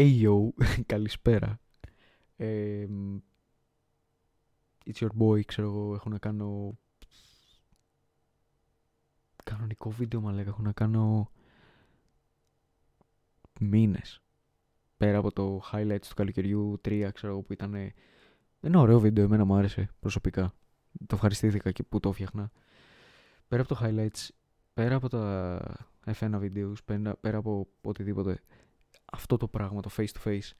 Hey yo, καλησπέρα. Ε, it's your boy, ξέρω εγώ, έχω να κάνω κανονικό βίντεο, μα λέγα, έχω να κάνω μήνες. Πέρα από το highlights του καλοκαιριού 3, ξέρω εγώ, που ήταν ένα ωραίο βίντεο, εμένα μου άρεσε προσωπικά. Το ευχαριστήθηκα και που το έφτιαχνα. Πέρα από το highlights, πέρα από τα F1 videos, πέρα, πέρα από οτιδήποτε, αυτό το πράγμα, το face to face,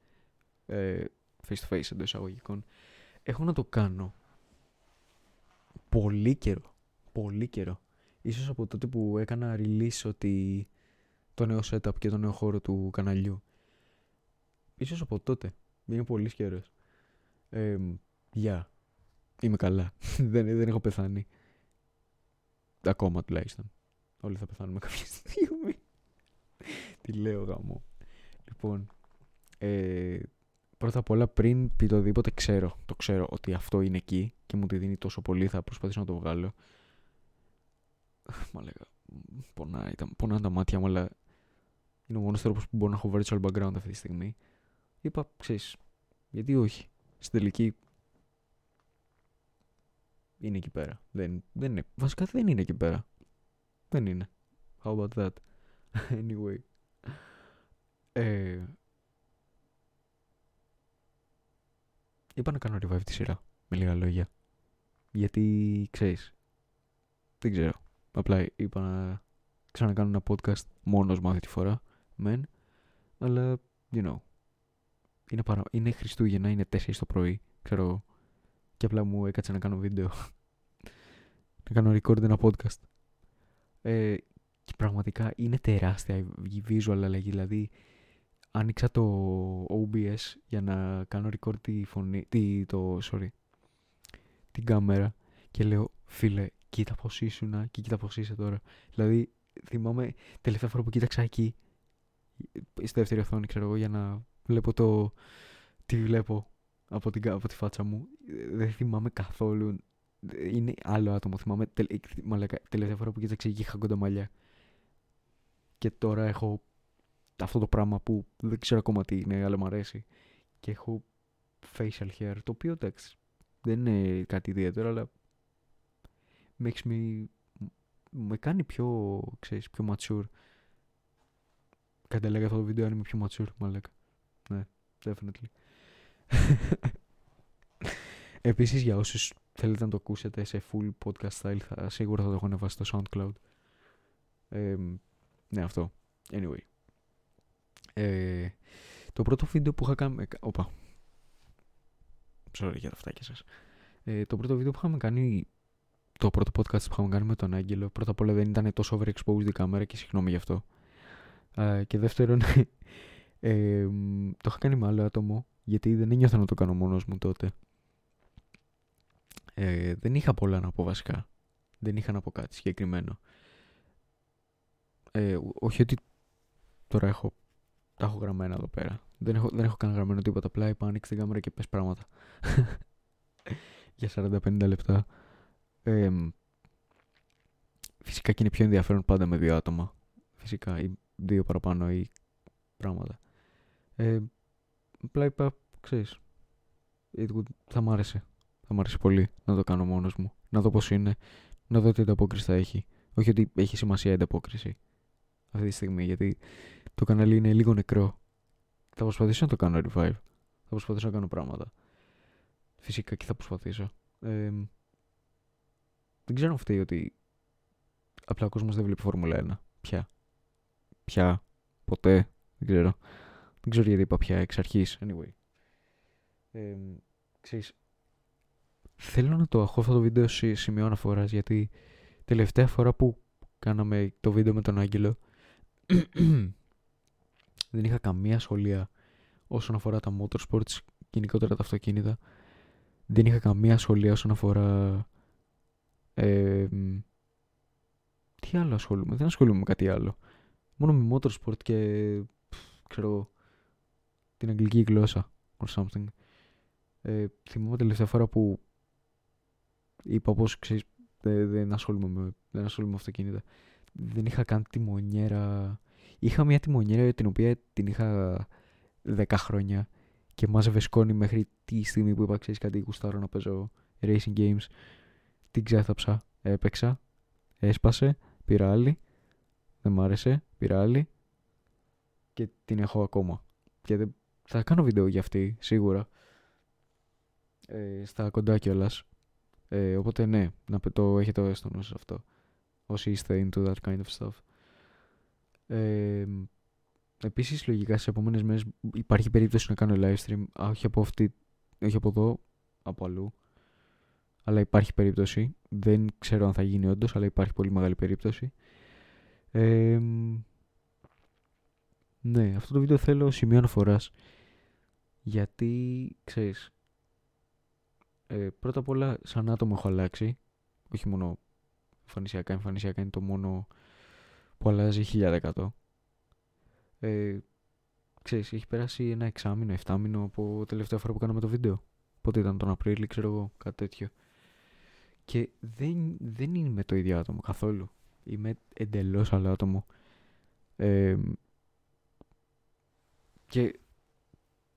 ε, face to face εντός εισαγωγικών, έχω να το κάνω πολύ καιρό. Πολύ καιρό. Ίσως από τότε που έκανα release ότι το νέο setup και το νέο χώρο του καναλιού. Ίσως από τότε. Είναι πολύ καιρός. Ε, γεια. Είμαι καλά. δεν, δεν έχω πεθάνει. Ακόμα τουλάχιστον. Όλοι θα πεθάνουμε κάποια στιγμή. Τι λέω γάμο. Λοιπόν, ε, πρώτα απ' όλα πριν πει το οτιδήποτε ξέρω, το ξέρω ότι αυτό είναι εκεί και μου τη δίνει τόσο πολύ θα προσπαθήσω να το βγάλω. Μα λέγα, πονάει, πονάει τα μάτια μου, αλλά είναι ο μόνος τρόπος που μπορώ να έχω virtual background αυτή τη στιγμή. Είπα, ξέρεις, γιατί όχι. Στην τελική είναι εκεί πέρα. Δεν, δεν είναι. Βασικά δεν είναι εκεί πέρα. Δεν είναι. How about that? anyway. Ε, είπα να κάνω revive τη σειρά. Με λίγα λόγια. Γιατί ξέρεις. Δεν ξέρω. Απλά είπα να ξανακάνω ένα podcast μόνος μου αυτή τη φορά. Μεν. Αλλά, you know. Είναι, παρα... είναι Χριστούγεννα, είναι 4 το πρωί. Ξέρω εγώ. Και απλά μου έκατσε να κάνω βίντεο. να κάνω record ένα podcast. Ε, και πραγματικά είναι τεράστια η visual αλλαγή. Δηλαδή, άνοιξα το OBS για να κάνω record τη φωνή, τη, το, sorry, την κάμερα και λέω, φίλε, κοίτα πώς ήσουν και κοίτα πώς είσαι τώρα. Δηλαδή, θυμάμαι τελευταία φορά που κοίταξα εκεί, στη δεύτερη οθόνη, ξέρω εγώ, για να βλέπω το, τι βλέπω από, την, από τη φάτσα μου. Δεν θυμάμαι καθόλου. Είναι άλλο άτομο. Θυμάμαι τελευταία φορά που κοίταξα εκεί είχα κοντά μαλλιά. Και τώρα έχω αυτό το πράγμα που δεν ξέρω ακόμα τι είναι, αλλά μου αρέσει. Και έχω facial hair, το οποίο εντάξει, δεν είναι κάτι ιδιαίτερο, αλλά makes me, με κάνει πιο, ξέρεις, πιο mature. Κάτι λέγα αυτό το βίντεο αν είμαι πιο mature, μάλλον. Ναι, definitely. Επίσης για όσους θέλετε να το ακούσετε σε full podcast style θα, σίγουρα θα το έχω ανεβάσει στο SoundCloud. ναι αυτό. Anyway. Ε, το πρώτο βίντεο που είχα κάνει... Οπα. Sorry για τα φτάκια σας. Ε, το πρώτο βίντεο που είχαμε κάνει... Το πρώτο podcast που είχαμε κάνει με τον Άγγελο πρώτα απ' όλα δεν ήταν τόσο overexposed η κάμερα και συγγνώμη γι' αυτό. Ε, και δεύτερον, ε, το είχα κάνει με άλλο άτομο γιατί δεν ένιωθα να το κάνω μόνος μου τότε. Ε, δεν είχα πολλά να πω βασικά. Δεν είχα να πω κάτι συγκεκριμένο. Ε, όχι ότι τώρα έχω τα έχω γραμμένα εδώ πέρα. Δεν έχω, δεν έχω καν γραμμένο τίποτα. Απλά είπα ανοίξει την κάμερα και πες πράγματα. Για 40-50 λεπτά. Ε, φυσικά και είναι πιο ενδιαφέρον πάντα με δύο άτομα. Φυσικά ή δύο παραπάνω ή πράγματα. Ε, απλά είπα, ξέρεις, θα μ' άρεσε. Θα μ' άρεσε πολύ να το κάνω μόνος μου. Να δω πώς είναι. Να δω τι ανταπόκριση θα έχει. Όχι ότι έχει σημασία η ανταπόκριση αυτή τη στιγμή, γιατί το κανάλι είναι λίγο νεκρό. Θα προσπαθήσω να το κάνω revive. Θα προσπαθήσω να κάνω πράγματα. Φυσικά και θα προσπαθήσω. Ε, δεν ξέρω αν φταίει ότι απλά ο κόσμος δεν βλέπει Φόρμουλα 1. Πια. Πια. Ποτέ. Δεν ξέρω. Δεν ξέρω γιατί είπα πια εξ αρχής. Anyway. Ε, ξέρεις, θέλω να το έχω αυτό το βίντεο σε σημείο αναφοράς γιατί τελευταία φορά που κάναμε το βίντεο με τον Άγγελο δεν είχα καμία σχολεία όσον αφορά τα motorsports, γενικότερα τα αυτοκίνητα. Δεν είχα καμία σχολεία όσον αφορά... Ε, τι άλλο ασχολούμαι, δεν ασχολούμαι με κάτι άλλο. Μόνο με motorsport και ξέρω την αγγλική γλώσσα or something. Ε, θυμάμαι τελευταία φορά που είπα πως ξέρεις δεν, δεν, ασχολούμαι με, δεν ασχολούμαι με αυτοκίνητα. Δεν είχα καν τιμονιέρα. Είχα μια τιμονιέρα την οποία την είχα 10 χρόνια και μάζευε σκόνη μέχρι τη στιγμή που είπα ξέρεις κάτι γουστάρω να παίζω racing games την ξέθαψα, έπαιξα έσπασε, πήρα άλλη. Δεν μ' άρεσε, πήρα άλλη. Και την έχω ακόμα. Και δεν... θα κάνω βίντεο για αυτή σίγουρα. Ε, στα κοντά κιόλας. Ε, οπότε ναι, να το έχετε στο νου αυτό όσοι είστε into that kind of stuff ε, Επίσης, λογικά στις επόμενες μέρες υπάρχει περίπτωση να κάνω live stream. Όχι από, αυτή, όχι από εδώ, από αλλού. Αλλά υπάρχει περίπτωση. Δεν ξέρω αν θα γίνει όντως, αλλά υπάρχει πολύ μεγάλη περίπτωση. Ε, ναι, αυτό το βίντεο θέλω σημείο αναφοράς. Γιατί ξέρεις. Ε, πρώτα απ' όλα, σαν άτομο έχω αλλάξει. Όχι μόνο εμφανισιακά. Εμφανισιακά είναι το μόνο που αλλάζει 1000%. Ε, ξέρεις, έχει περάσει ένα εξάμηνο, εφτάμηνο από τελευταία φορά που κάναμε το βίντεο. Πότε ήταν τον Απρίλιο, ξέρω εγώ, κάτι τέτοιο. Και δεν, δεν είμαι το ίδιο άτομο καθόλου. Είμαι εντελώς άλλο άτομο. Ε, και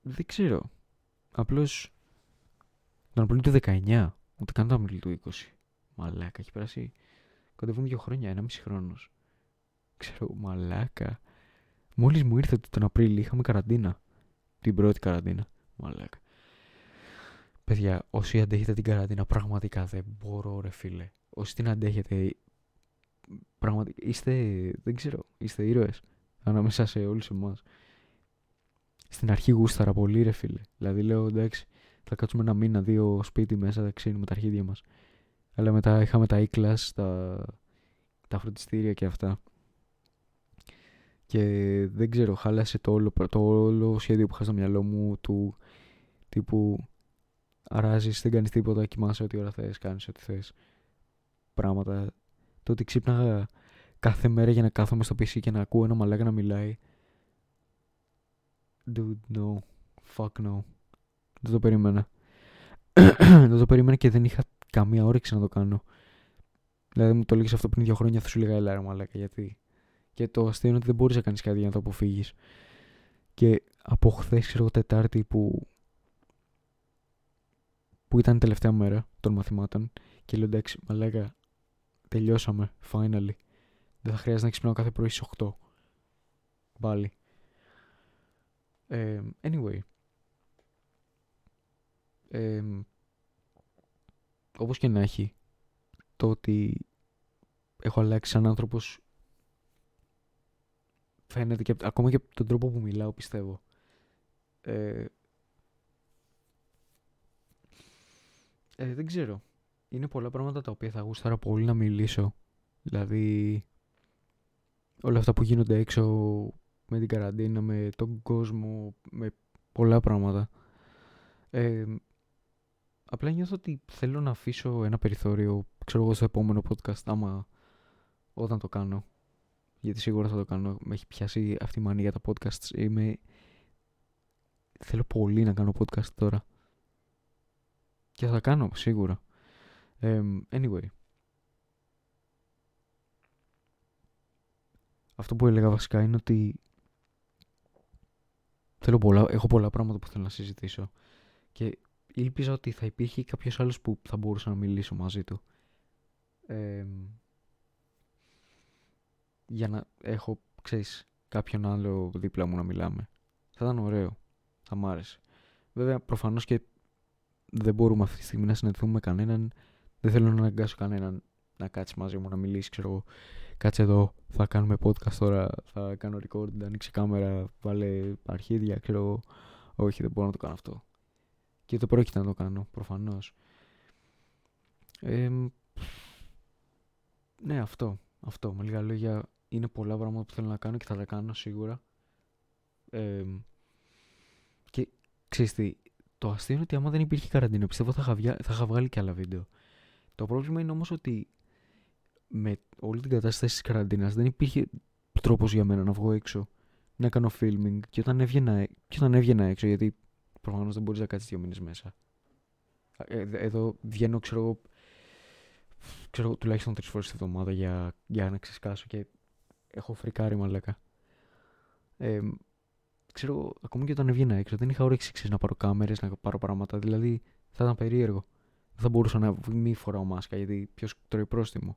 δεν ξέρω. Απλώς τον Απρίλιο του 19, ούτε καν τον Απρίλιο του 20. Μαλάκα, έχει περάσει κοντεύουν δύο χρόνια, ένα μισή χρόνος. Ξέρω, μαλάκα. Μόλις μου ήρθε τον Απρίλιο είχαμε καραντίνα. Την πρώτη καραντίνα. Μαλάκα. Παιδιά, όσοι αντέχετε την καραντίνα, πραγματικά δεν μπορώ, ρε φίλε. Όσοι την αντέχετε, πραγματικά είστε, δεν ξέρω, είστε ήρωες ανάμεσα σε όλους εμάς. Στην αρχή γούσταρα πολύ, ρε φίλε. Δηλαδή λέω, εντάξει, θα κάτσουμε ένα μήνα, δύο σπίτι μέσα, θα ξύνουμε τα αρχίδια μας. Αλλά μετά είχαμε τα e-class, τα, τα φροντιστήρια και αυτά και δεν ξέρω, χάλασε το όλο, το όλο σχέδιο που είχα στο μυαλό μου του τύπου αράζεις, δεν κάνεις τίποτα, κοιμάσαι ό,τι ώρα θες, κάνεις ό,τι θες. Πράγματα. Το ότι ξύπναγα κάθε μέρα για να κάθομαι στο PC και να ακούω ένα μαλάκα να μιλάει. Dude, no. Fuck no. Δεν το περίμενα. δεν το περίμενα και δεν είχα καμία όρεξη να το κάνω. Δηλαδή μου το λέγεις αυτό πριν δύο χρόνια θα σου λέγα έλα μαλάκα γιατί και το αστείο είναι ότι δεν μπορείς να κάνεις κάτι για να το αποφύγεις. Και από χθες, ξέρω Τετάρτη που. που ήταν η τελευταία μέρα των μαθημάτων και λέω εντάξει, μαλάκα, τελειώσαμε, finally. Δεν θα χρειάζεται να ξυπνάω κάθε πρωί στις 8. Πάλι. Ε, anyway. Ε, όπως και να έχει, το ότι έχω αλλάξει σαν άνθρωπος φαίνεται και ακόμα και τον τρόπο που μιλάω πιστεύω. Ε, ε, δεν ξέρω. Είναι πολλά πράγματα τα οποία θα γούσταρα πολύ να μιλήσω. Δηλαδή όλα αυτά που γίνονται έξω με την καραντίνα, με τον κόσμο, με πολλά πράγματα. Ε, απλά νιώθω ότι θέλω να αφήσω ένα περιθώριο, ξέρω εγώ, στο επόμενο podcast, άμα όταν το κάνω γιατί σίγουρα θα το κάνω. Με έχει πιάσει αυτή η μανία για τα podcasts. Είμαι... Θέλω πολύ να κάνω podcast τώρα. Και θα κάνω, σίγουρα. anyway. Αυτό που έλεγα βασικά είναι ότι θέλω πολλά, έχω πολλά πράγματα που θέλω να συζητήσω και ήλπιζα ότι θα υπήρχε κάποιος άλλος που θα μπορούσα να μιλήσω μαζί του. Ε, για να έχω, ξέρεις, κάποιον άλλο δίπλα μου να μιλάμε. Θα ήταν ωραίο. Θα μ' άρεσε. Βέβαια, προφανώς και δεν μπορούμε αυτή τη στιγμή να συναντηθούμε με κανέναν. Δεν θέλω να αναγκάσω κανέναν να κάτσει μαζί μου να μιλήσει, ξέρω εγώ. Κάτσε εδώ, θα κάνουμε podcast τώρα, θα κάνω record, ανοίξει κάμερα, βάλε αρχίδια, ξέρω εγώ. Όχι, δεν μπορώ να το κάνω αυτό. Και το πρόκειται να το κάνω, προφανώς. Ε, ναι, αυτό. Αυτό. Με λίγα λόγια, είναι πολλά πράγματα που θέλω να κάνω και θα τα κάνω σίγουρα. Ε, και ξέρεις τι, το αστείο είναι ότι άμα δεν υπήρχε καραντίνα, πιστεύω θα είχα, θα είχα βγάλει και άλλα βίντεο. Το πρόβλημα είναι όμως ότι με όλη την κατάσταση της καραντίνας δεν υπήρχε τρόπος για μένα να βγω έξω, να κάνω filming και όταν έβγαινα, και όταν έβγαινα έξω, γιατί προφανώς δεν μπορείς να κάτσεις δύο μήνες μέσα. Ε, εδώ βγαίνω, ξέρω εγώ, ξέρω, τουλάχιστον τρεις φορές τη εβδομάδα για, για να ξεσκάσω και έχω φρικάρει μαλάκα. Ε, ξέρω, ακόμη και όταν έβγαινα έξω, δεν είχα όρεξη ξέρεις, να πάρω κάμερες, να πάρω πράγματα. Δηλαδή θα ήταν περίεργο. Δεν θα μπορούσα να μη φοράω μάσκα γιατί ποιος τρώει πρόστιμο.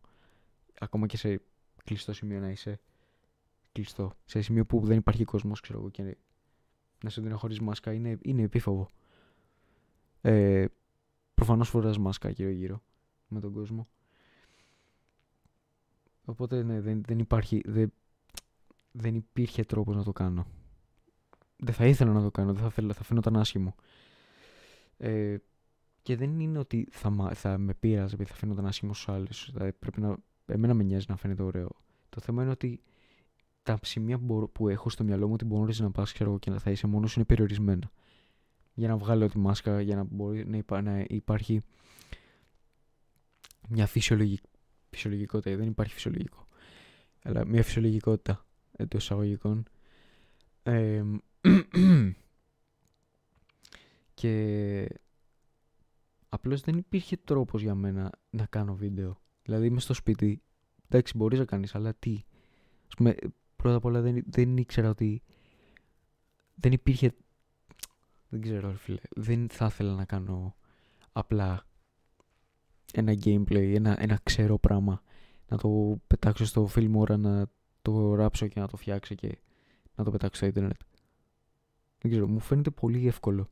Ακόμα και σε κλειστό σημείο να είσαι. Κλειστό. Σε σημείο που δεν υπάρχει κόσμος, ξέρω εγώ, και να σε δίνει χωρίς μάσκα είναι, είναι επίφοβο. Ε, Προφανώς φοράς μάσκα γύρω-γύρω με τον κόσμο. Οπότε ναι, δεν, δεν υπάρχει. Δεν, δεν υπήρχε τρόπος να το κάνω. Δεν θα ήθελα να το κάνω, δεν θα, θέλα, θα φαίνονταν άσχημο. Ε, και δεν είναι ότι θα, θα με πείραζε επειδή θα φαίνονταν άσχημο στους άλλους. Δηλαδή πρέπει να. Εμένα με νοιάζει να φαίνεται ωραίο. Το θέμα είναι ότι τα σημεία που, που έχω στο μυαλό μου ότι μπορείς να πας και να θα είσαι μόνος είναι περιορισμένα. Για να βγάλω τη μάσκα, για να μπορεί να, υπά, να υπάρχει μια φυσιολογική, φυσιολογικότητα. Δεν υπάρχει φυσιολογικό. Αλλά μια φυσιολογικότητα εντός εισαγωγικών. Ε, και απλώς δεν υπήρχε τρόπος για μένα να κάνω βίντεο. Δηλαδή είμαι στο σπίτι, εντάξει μπορείς να κάνεις, αλλά τι; Ας πούμε, πρώτα απ' όλα δεν, δεν ήξερα ότι δεν υπήρχε, δεν ξέρω φίλε, δεν θα ήθελα να κάνω απλά ένα gameplay, ένα, ένα ξερό πράγμα, να το πετάξω στο Filmora, να το ράψω και να το φτιάξω και να το πετάξω στο ίντερνετ. Δεν ξέρω, μου φαίνεται πολύ εύκολο.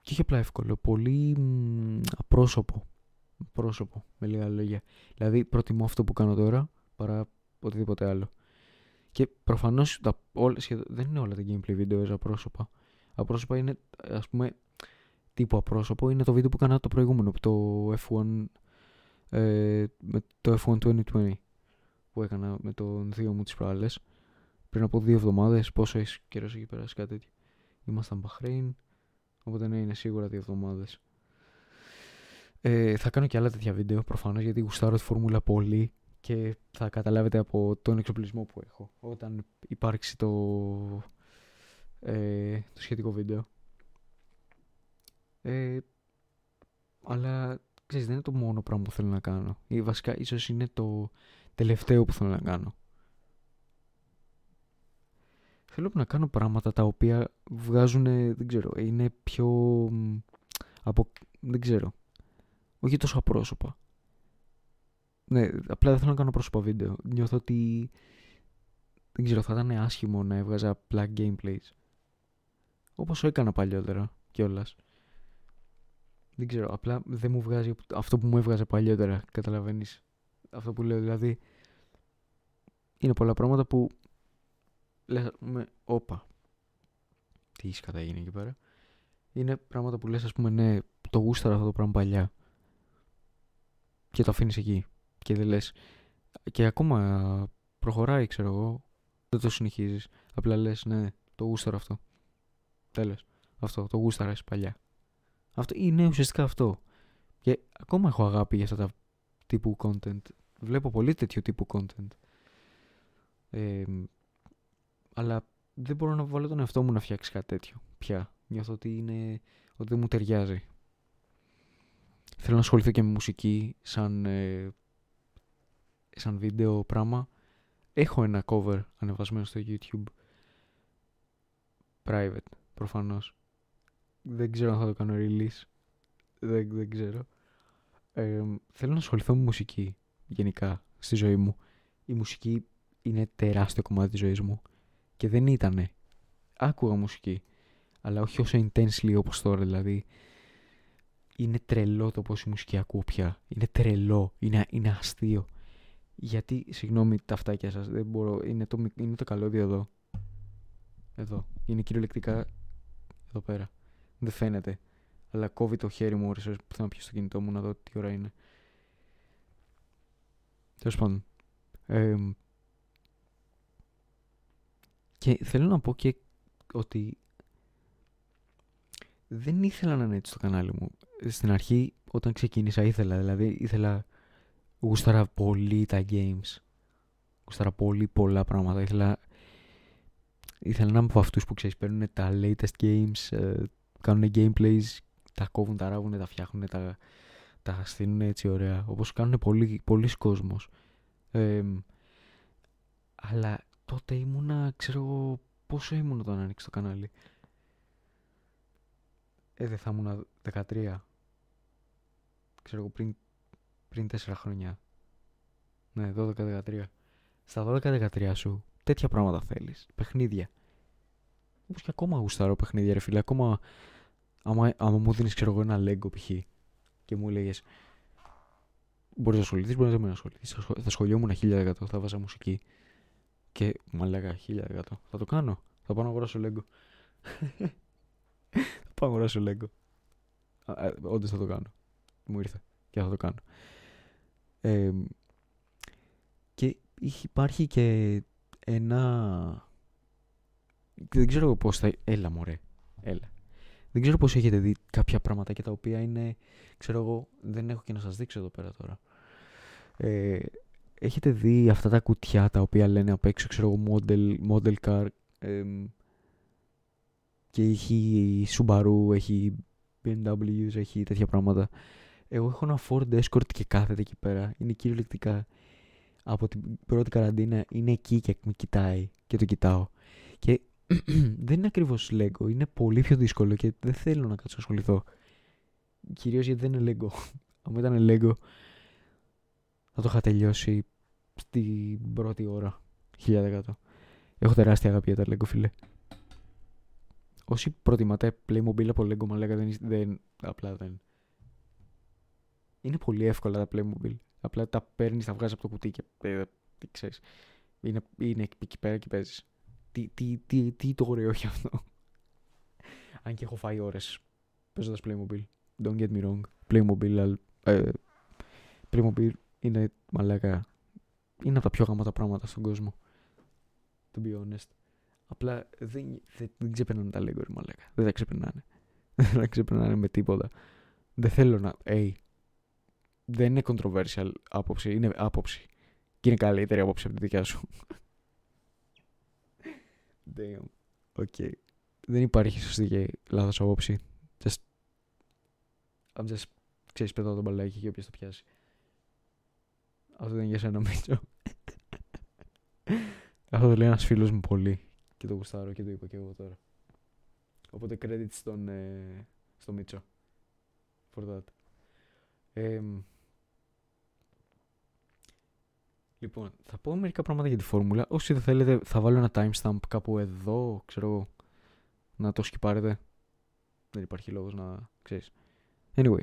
Και όχι απλά εύκολο, πολύ μ, απρόσωπο. Πρόσωπο, με λίγα λόγια. Δηλαδή, προτιμώ αυτό που κάνω τώρα παρά οτιδήποτε άλλο. Και προφανώς δεν είναι όλα τα gameplay βίντεο απρόσωπα. Απρόσωπα είναι, ας πούμε, τύπου απρόσωπο είναι το βίντεο που έκανα το προηγούμενο, το F1, ε, με το F1 2020 που έκανα με τον δύο μου τις προάλλες πριν από δύο εβδομάδες πόσο έχεις καιρός έχει περάσει κάτι τέτοιο ήμασταν Μπαχρέιν οπότε ναι είναι σίγουρα δύο εβδομάδες ε, θα κάνω και άλλα τέτοια βίντεο προφανώς γιατί γουστάρω τη φόρμουλα πολύ και θα καταλάβετε από τον εξοπλισμό που έχω όταν υπάρξει το, ε, το σχετικό βίντεο. Ε, αλλά ξέρεις δεν είναι το μόνο πράγμα που θέλω να κάνω. Ή βασικά ίσως είναι το τελευταίο που θέλω να κάνω. Θέλω να κάνω πράγματα τα οποία βγάζουν, δεν ξέρω, είναι πιο από, δεν ξέρω, όχι τόσο απρόσωπα. Ναι, απλά δεν θέλω να κάνω πρόσωπα βίντεο. Νιώθω ότι, δεν ξέρω, θα ήταν άσχημο να έβγαζα απλά gameplays. Όπως έκανα παλιότερα κιόλας. Δεν ξέρω, απλά δεν μου βγάζει αυτό που μου έβγαζε παλιότερα, καταλαβαίνεις. Αυτό που λέω, δηλαδή, είναι πολλά πράγματα που λες, πούμε, όπα, τι έχει καταγίνει εκεί πέρα. Είναι πράγματα που λες, ας πούμε, ναι, το γούσταρα αυτό το πράγμα παλιά. Και το αφήνεις εκεί. Και δεν λες, και ακόμα προχωράει, ξέρω εγώ, δεν το συνεχίζεις. Απλά λες, ναι, το γούσταρα αυτό. Τέλος. Αυτό, το γούσταρα παλιά. Αυτό είναι ουσιαστικά αυτό. Και ακόμα έχω αγάπη για αυτά τα τύπου content. Βλέπω πολύ τέτοιο τύπου content. Ε, αλλά δεν μπορώ να βάλω τον εαυτό μου να φτιάξει κάτι τέτοιο πια. Νιώθω ότι, είναι, ότι δεν μου ταιριάζει. Θέλω να ασχοληθώ και με μουσική σαν, ε, σαν βίντεο πράγμα. Έχω ένα cover ανεβασμένο στο YouTube. Private, προφανώς. Δεν ξέρω αν θα το κάνω release. Δεν, δεν ξέρω. Ε, θέλω να ασχοληθώ με μουσική γενικά στη ζωή μου. Η μουσική είναι τεράστιο κομμάτι της ζωής μου και δεν ήτανε. Άκουγα μουσική, αλλά όχι όσο intensely όπως τώρα, δηλαδή είναι τρελό το πώς η μουσική ακούω πια. Είναι τρελό, είναι, είναι αστείο. Γιατί, συγγνώμη τα αυτάκια σας, δεν μπορώ, είναι το, είναι το καλώδιο εδώ. Εδώ, είναι κυριολεκτικά εδώ πέρα. Δεν φαίνεται. Αλλά κόβει το χέρι μου ώρες που θα να πιω στο κινητό μου να δω τι ώρα είναι. Τέλος πάντων. Ε, και θέλω να πω και ότι δεν ήθελα να είναι έτσι το κανάλι μου. Στην αρχή όταν ξεκίνησα ήθελα, δηλαδή ήθελα γούσταρα πολύ τα games. Γούσταρα πολύ πολλά πράγματα. Ήθελα, ήθελα να είμαι από αυτούς που ξέρεις παίρνουν τα latest games, ε, κάνουν gameplays, τα κόβουν, τα ράβουν, τα φτιάχνουν, τα, τα στείλουν έτσι ωραία. Όπως κάνουν πολλοί, πολλοί κόσμος. Ε, αλλά τότε ήμουνα, ξέρω πόσο ήμουν όταν άνοιξε το κανάλι; Ε, δεν θα ήμουν 13. Ξέρω εγώ πριν, πριν 4 χρόνια. Ναι, 12-13. Στα 12-13 σου τέτοια πράγματα θέλεις. Παιχνίδια. Όπως και ακόμα γουστάρω παιχνίδια ρε φίλε. Ακόμα άμα, άμα μου δίνεις ξέρω εγώ ένα Lego π.χ. και μου λέγες Μπορείς να ασχοληθείς, μπορείς να μην ασχοληθείς. Θα σχολιόμουν 1000%, θα βάζα μουσική. Και μου έλεγα 1000%. Θα το κάνω. Θα πάω να αγοράσω Lego. θα πάω να αγοράσω Lego. Όντως θα το κάνω. Μου ήρθε. Και θα το κάνω. Ε, και υπάρχει και ένα... Δεν ξέρω πώς θα... Έλα μωρέ. Έλα. Δεν ξέρω πώς έχετε δει κάποια πράγματα και τα οποία είναι... Ξέρω εγώ, δεν έχω και να σας δείξω εδώ πέρα τώρα. Ε, έχετε δει αυτά τα κουτιά τα οποία λένε απ' έξω, ξέρω εγώ, model, model car και έχει Subaru, έχει BMW, έχει τέτοια πράγματα. Εγώ έχω ένα Ford Escort και κάθεται εκεί πέρα. Είναι κυριολεκτικά από την πρώτη καραντίνα είναι εκεί και με κοιτάει και το κοιτάω. Και δεν είναι ακριβώς Lego, είναι πολύ πιο δύσκολο και δεν θέλω να κάτσω να ασχοληθώ. Κυρίως γιατί δεν είναι Lego. Αν ήταν Lego θα το είχα τελειώσει στην πρώτη ώρα. 1000%. Έχω τεράστια αγάπη για τα Lego, φίλε. Όσοι προτιμάτε Playmobil από Lego, μα λέγα δεν, δεν, απλά δεν. Είναι πολύ εύκολα τα Playmobil. Απλά τα παίρνεις, τα βγάζεις από το κουτί και ε, τι ξέρεις. Είναι, είναι εκεί πέρα και παίζεις. Τι, τι, τι, τι το ωραίο έχει αυτό. Αν και έχω φάει ώρες παίζοντας Playmobil. Don't get me wrong. Playmobil, ε, Playmobil είναι μαλάκα. Είναι από τα πιο γαμάτα πράγματα στον κόσμο. To be honest. Απλά δεν, δεν, δεν ξεπερνάνε τα Lego, μαλάκα. Δεν τα ξεπερνάνε. δεν τα ξεπερνάνε με τίποτα. Δεν θέλω να. Hey, δεν είναι controversial άποψη, είναι άποψη. Και είναι καλύτερη άποψη από τη δικιά σου. Damn. Okay. Δεν υπάρχει σωστή και λάθος άποψη. Just... I'm just... Ξέρεις, πετάω τον μπαλάκι και όποιος το πιάσει. Αυτό δεν είναι για σένα, Μίτσο. Αυτό το λέει ένας φίλος μου πολύ. Και το γουστάρω και το είπα και εγώ τώρα. Οπότε credit στον, ε, στο Μίτσο. For that. Ε, Λοιπόν, θα πω μερικά πράγματα για τη φόρμουλα. Όσοι δεν θέλετε, θα βάλω ένα timestamp κάπου εδώ, ξέρω εγώ, να το σκυπάρετε. Δεν υπάρχει λόγος να ξέρεις. Anyway.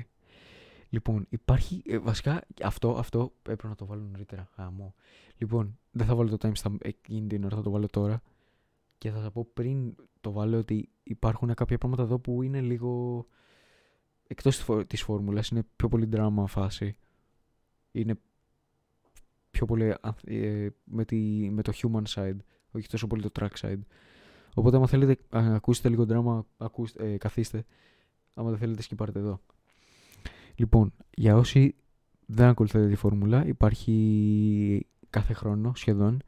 Λοιπόν, υπάρχει, ε, βασικά αυτό, αυτό έπρεπε να το βάλω νωρίτερα. Γαμό. Λοιπόν, δεν θα βάλω το timestamp εκείνη την ώρα, θα το βάλω τώρα. Και θα σας πω πριν το βάλω ότι υπάρχουν κάποια πράγματα εδώ που είναι λίγο εκτός της φόρμουλας, είναι πιο πολύ drama φάση. Είναι πιο πολύ ε, με, τη, με το human side, όχι τόσο πολύ το track side. Οπότε, άμα θέλετε, να ακούσετε λίγο δράμα, ακούστε, ε, καθίστε. Άμα δεν θέλετε, σκυπάρετε εδώ. Λοιπόν, για όσοι δεν ακολουθείτε τη φόρμουλα, υπάρχει κάθε χρόνο σχεδόν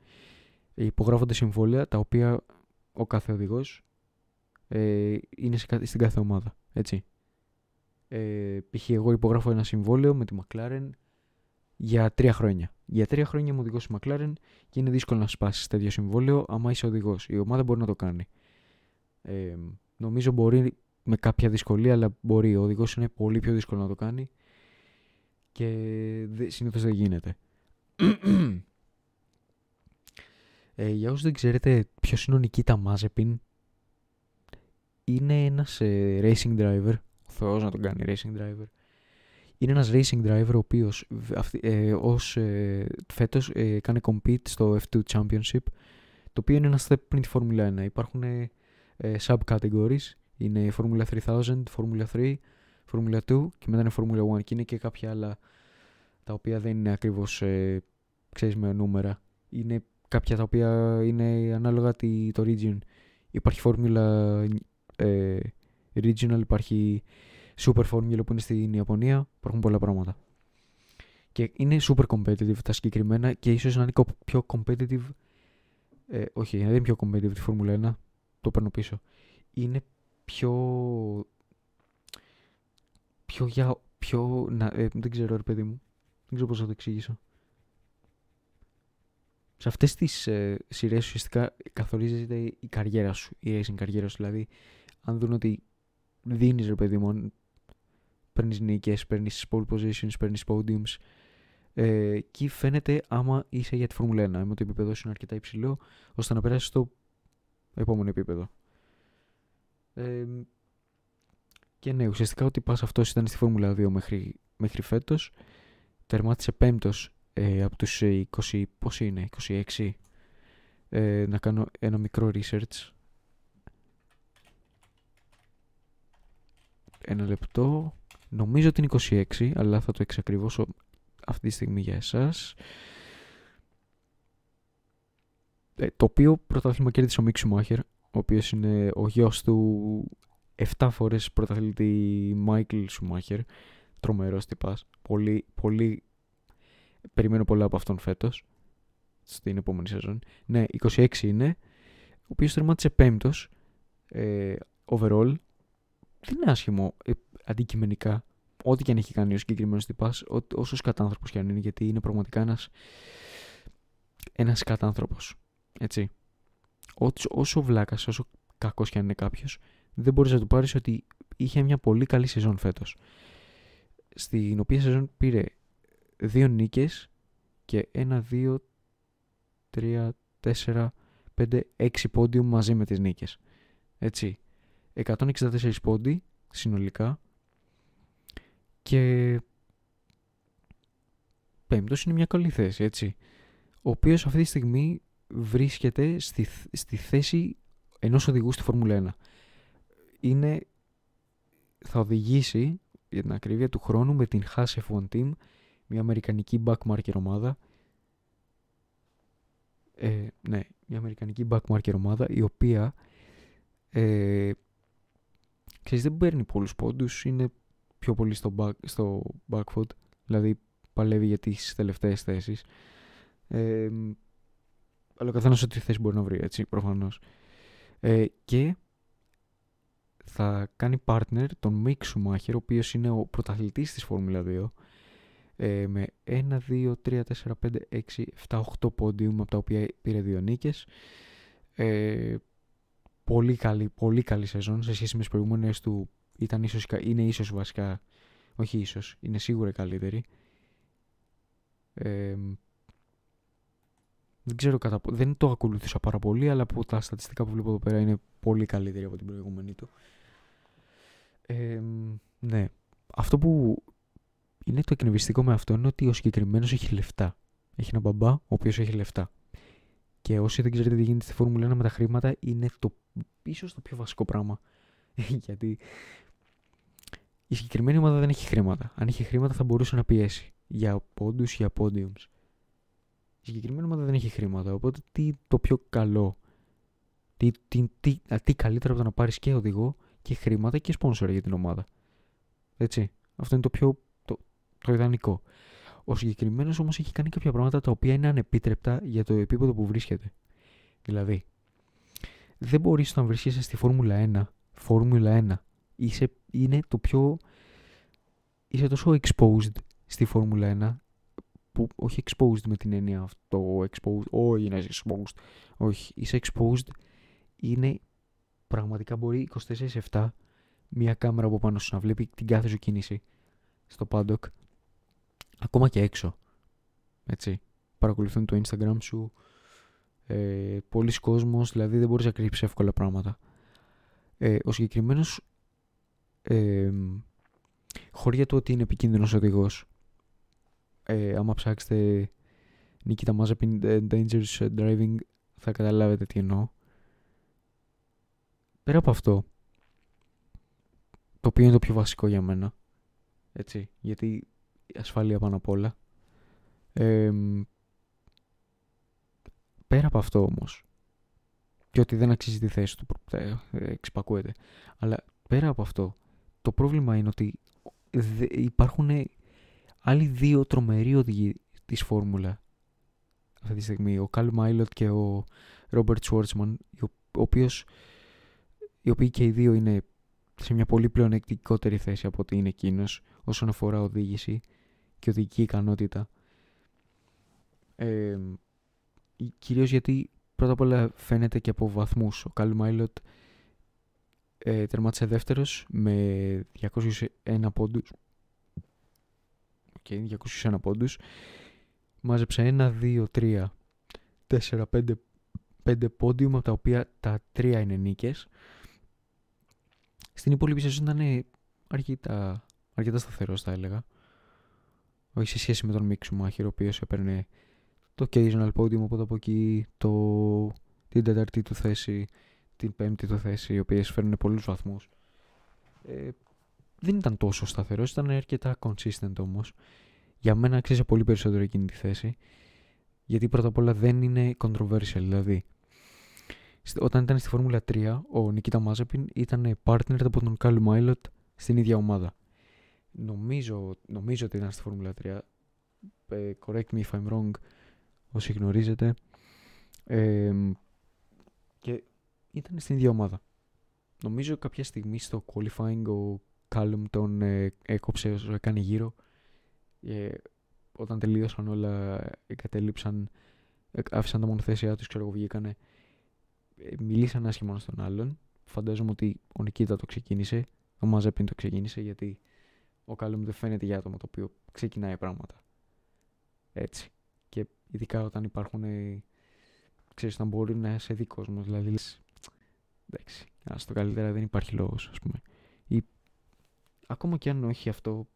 υπογράφονται συμβόλαια τα οποία ο κάθε οδηγός ε, είναι σε, στην κάθε ομάδα. Έτσι. Ε, π.χ. εγώ υπογράφω ένα συμβόλαιο με τη McLaren για τρία χρόνια. Για τρία χρόνια είμαι οδηγός τη McLaren και είναι δύσκολο να σπάσεις τέτοιο συμβόλαιο άμα είσαι οδηγός. Η ομάδα μπορεί να το κάνει. Ε, νομίζω μπορεί με κάποια δυσκολία, αλλά μπορεί. Ο οδηγός είναι πολύ πιο δύσκολο να το κάνει και συνήθως δεν γίνεται. ε, για όσους δεν ξέρετε ποιος είναι ο Νικήτα Μάζεπιν, είναι ένας ε, racing driver. Ο Θεός να τον κάνει racing driver είναι ένας racing driver ο οποίος ε, ως, ε, φέτος ε, κάνει compete στο F2 Championship το οποίο είναι ένας step πριν τη Formula 1. Υπάρχουν ε, sub-categories, είναι η Formula 3000, Formula 3, Formula 2 και μετά είναι Formula 1 και είναι και κάποια άλλα τα οποία δεν είναι ακριβώς ε, ξέρεις με νούμερα. Είναι κάποια τα οποία είναι ανάλογα τη, το region. Υπάρχει Formula ε, Regional, υπάρχει Super Formula που είναι στην Ιαπωνία. Υπάρχουν πολλά πράγματα. Και είναι super competitive τα συγκεκριμένα και ίσως να είναι πιο competitive. Ε, όχι, δεν είναι πιο competitive τη Formula 1. Το παίρνω πίσω. Είναι πιο. Πιο για. Πιο. Να, ε, δεν ξέρω, ρε παιδί μου. Δεν ξέρω πώς θα το εξηγήσω. σε αυτές τις ε, σειρές ουσιαστικά καθορίζεται η καριέρα σου, η racing καριέρα σου. Δηλαδή, αν δουν ότι δίνεις ρε παιδί μου, παίρνεις νίκες, παίρνεις pole positions, παίρνεις podiums, ε, εκεί φαίνεται άμα είσαι για τη Φόρμουλα 1, άμα το επίπεδο σου είναι αρκετά υψηλό, ώστε να περάσεις στο επόμενο επίπεδο. Ε, και ναι, ουσιαστικά ότι πας αυτός ήταν στη Φόρμουλα 2 μέχρι, μέχρι φέτος. Τερμάτισε πέμπτος ε, από τους 20, πώς είναι, 26. Ε, να κάνω ένα μικρό research. Ένα λεπτό. Νομίζω ότι είναι 26, αλλά θα το εξακριβώσω αυτή τη στιγμή για εσάς. Ε, το οποίο πρωτάθλημα κέρδισε ο Μίξ Σουμάχερ, ο οποίος είναι ο γιος του 7 φορές πρωταθλητή Μάικλ Σουμάχερ. Τρομερός τυπάς. Πολύ, πολύ... Περιμένω πολλά από αυτόν φέτος. Στην επόμενη σεζόν. Ναι, 26 είναι. Ο οποίος τερμάτισε πέμπτος. Ε, overall. Δεν είναι άσχημο ε, αντικειμενικά. Ό,τι και αν έχει κάνει ο συγκεκριμένος τυπάς, όσος σκατάνθρωπο κι αν είναι, γιατί είναι πραγματικά ένας ένας σκατάνθρωπο. Έτσι. Όσο βλάκας, όσο κακός κι αν είναι κάποιος, δεν μπορείς να του πάρεις ότι είχε μια πολύ καλή σεζόν φέτος. Στην οποία σεζόν πήρε δύο νίκες και ένα, δύο, τρία, τέσσερα, πέντε, έξι πόντιου μαζί με τις νίκες. Έτσι. 164 πόντι συνολικά και πέμπτος είναι μια καλή θέση, έτσι. Ο οποίος αυτή τη στιγμή βρίσκεται στη, στη θέση ενός οδηγού στη Φόρμουλα 1 είναι, θα οδηγήσει για την ακρίβεια του χρόνου με την Haas F1 Team, μια αμερικανική backmarker ομάδα. Ε, ναι, μια αμερικανική backmarker ομάδα η οποία ε, ξέρεις δεν παίρνει πολλούς πόντους, είναι πιο πολύ στο, back, στο backfoot, δηλαδή παλεύει για τις τελευταίες θέσεις. Ε, αλλά ο καθένας ό,τι θέση μπορεί να βρει, έτσι, προφανώς. Ε, και θα κάνει partner τον Μικ Σουμάχερ, ο οποίος είναι ο πρωταθλητής της Φόρμουλα 2, ε, με 1, 2, 3, 4, 5, 6, 7, 8 πόντιουμ, από τα οποία πήρε δύο νίκες. Ε, πολύ καλή, πολύ καλή σεζόν σε σχέση με τις προηγούμενες του. Ήταν ίσως, είναι ίσως βασικά, όχι ίσως, είναι σίγουρα καλύτερη. Ε, δεν ξέρω κατά δεν το ακολούθησα πάρα πολύ, αλλά από τα στατιστικά που βλέπω εδώ πέρα είναι πολύ καλύτερη από την προηγούμενη του. Ε, ναι. Αυτό που είναι το εκνευριστικό με αυτό είναι ότι ο συγκεκριμένος έχει λεφτά. Έχει ένα μπαμπά ο οποίος έχει λεφτά. Και όσοι δεν ξέρετε τι γίνεται στη Φόρμουλα 1 με τα χρήματα, είναι το ίσως το πιο βασικό πράγμα. Γιατί η συγκεκριμένη ομάδα δεν έχει χρήματα. Αν είχε χρήματα θα μπορούσε να πιέσει για πόντους, για podiums. Η συγκεκριμένη ομάδα δεν έχει χρήματα. Οπότε τι το πιο καλό; Τι, τι, τι, τι καλύτερο από το να πάρεις και οδηγό και χρήματα και sponsor για την ομάδα. Έτσι. Αυτό είναι το πιο το, το ιδανικό. Ο συγκεκριμένος όμως έχει κάνει κάποια πράγματα τα οποία είναι ανεπίτρεπτα για το επίπεδο που βρίσκεται. Δηλαδή, δεν μπορείς να βρίσκεσαι στη Φόρμουλα 1. Φόρμουλα 1. Είσαι, είναι το πιο. Είσαι τόσο exposed στη Φόρμουλα 1 που όχι exposed με την έννοια αυτό, exposed, όχι είναι exposed, όχι, είσαι exposed, είναι πραγματικά μπορεί 24-7 μια κάμερα από πάνω σου να βλέπει την κάθε σου κίνηση στο paddock, ακόμα και έξω, έτσι, παρακολουθούν το Instagram σου, ε, πολλοί κόσμος, δηλαδή δεν μπορείς να κρύψεις εύκολα πράγματα. Ε, ο συγκεκριμένος ε, χωρία του ότι είναι επικίνδυνος οδηγός ε, άμα ψάξετε Nikita Mazepin Dangerous Driving θα καταλάβετε τι εννοώ. Πέρα από αυτό, το οποίο είναι το πιο βασικό για μένα, έτσι, γιατί ασφάλεια πάνω απ' όλα. πέρα από αυτό όμως, και ότι δεν αξίζει τη θέση του, ε, εξυπακούεται, αλλά πέρα από αυτό, το πρόβλημα είναι ότι υπάρχουν άλλοι δύο τρομεροί οδηγοί της Φόρμουλα αυτή τη στιγμή. Ο Καλ Μάιλοτ και ο Ρόμπερτ Σουόρτσμαν, οι οποίοι και οι δύο είναι σε μια πολύ πλεονεκτικότερη θέση από ότι είναι εκείνος όσον αφορά οδήγηση και οδηγική ικανότητα. Ε, κυρίως γιατί πρώτα απ' όλα φαίνεται και από βαθμούς. Ο Καλ Μάιλοτ ε, τερμάτισε δεύτερος με 201 πόντους. Okay, 201 πόντους. Μάζεψε 1, 2, 3, 4, 5, 5 πόντιουμ, από τα οποία τα 3 είναι νίκες. Στην υπόλοιπη σεζόν ήταν αρκετά, αρκετά σταθερός θα έλεγα. Όχι σε σχέση με τον Μίξ Μάχερ, ο οποίος έπαιρνε το occasional podium οπότε από εκεί, το, την τέταρτη του θέση, την πέμπτη του θέση, οι οποίες φέρνουν πολλούς βαθμούς. Ε, δεν ήταν τόσο σταθερός, ήταν αρκετά consistent όμως. Για μένα αξίζει πολύ περισσότερο εκείνη τη θέση, γιατί πρώτα απ' όλα δεν είναι controversial, δηλαδή. Όταν ήταν στη Φόρμουλα 3, ο Νικήτα Μάζεπιν ήταν partner από τον Καλ Μάιλοτ στην ίδια ομάδα. Νομίζω, νομίζω ότι ήταν στη Φόρμουλα 3. Ε, correct me if I'm wrong, όσοι γνωρίζετε. Ε, και ήταν στην ίδια ομάδα. Νομίζω κάποια στιγμή στο qualifying ο Callum τον ε, έκοψε όσο έκανε γύρω. Ε, όταν τελείωσαν όλα, εγκατέλειψαν, άφησαν τα μονοθέσια τους, ξέρω εγώ, βγήκανε. Ε, μιλήσαν άσχημα στον άλλον. Φαντάζομαι ότι ο Νικήτα το ξεκίνησε, ο Μαζέπιν το ξεκίνησε, γιατί ο Callum δεν φαίνεται για άτομο το οποίο ξεκινάει πράγματα. Έτσι. Και ειδικά όταν υπάρχουν, ε, ξέρεις, όταν μπορεί να είσαι δικός μας, δηλαδή εντάξει, ας το καλύτερα δεν υπάρχει λόγος, ας πούμε. Ή, ακόμα και αν όχι αυτό,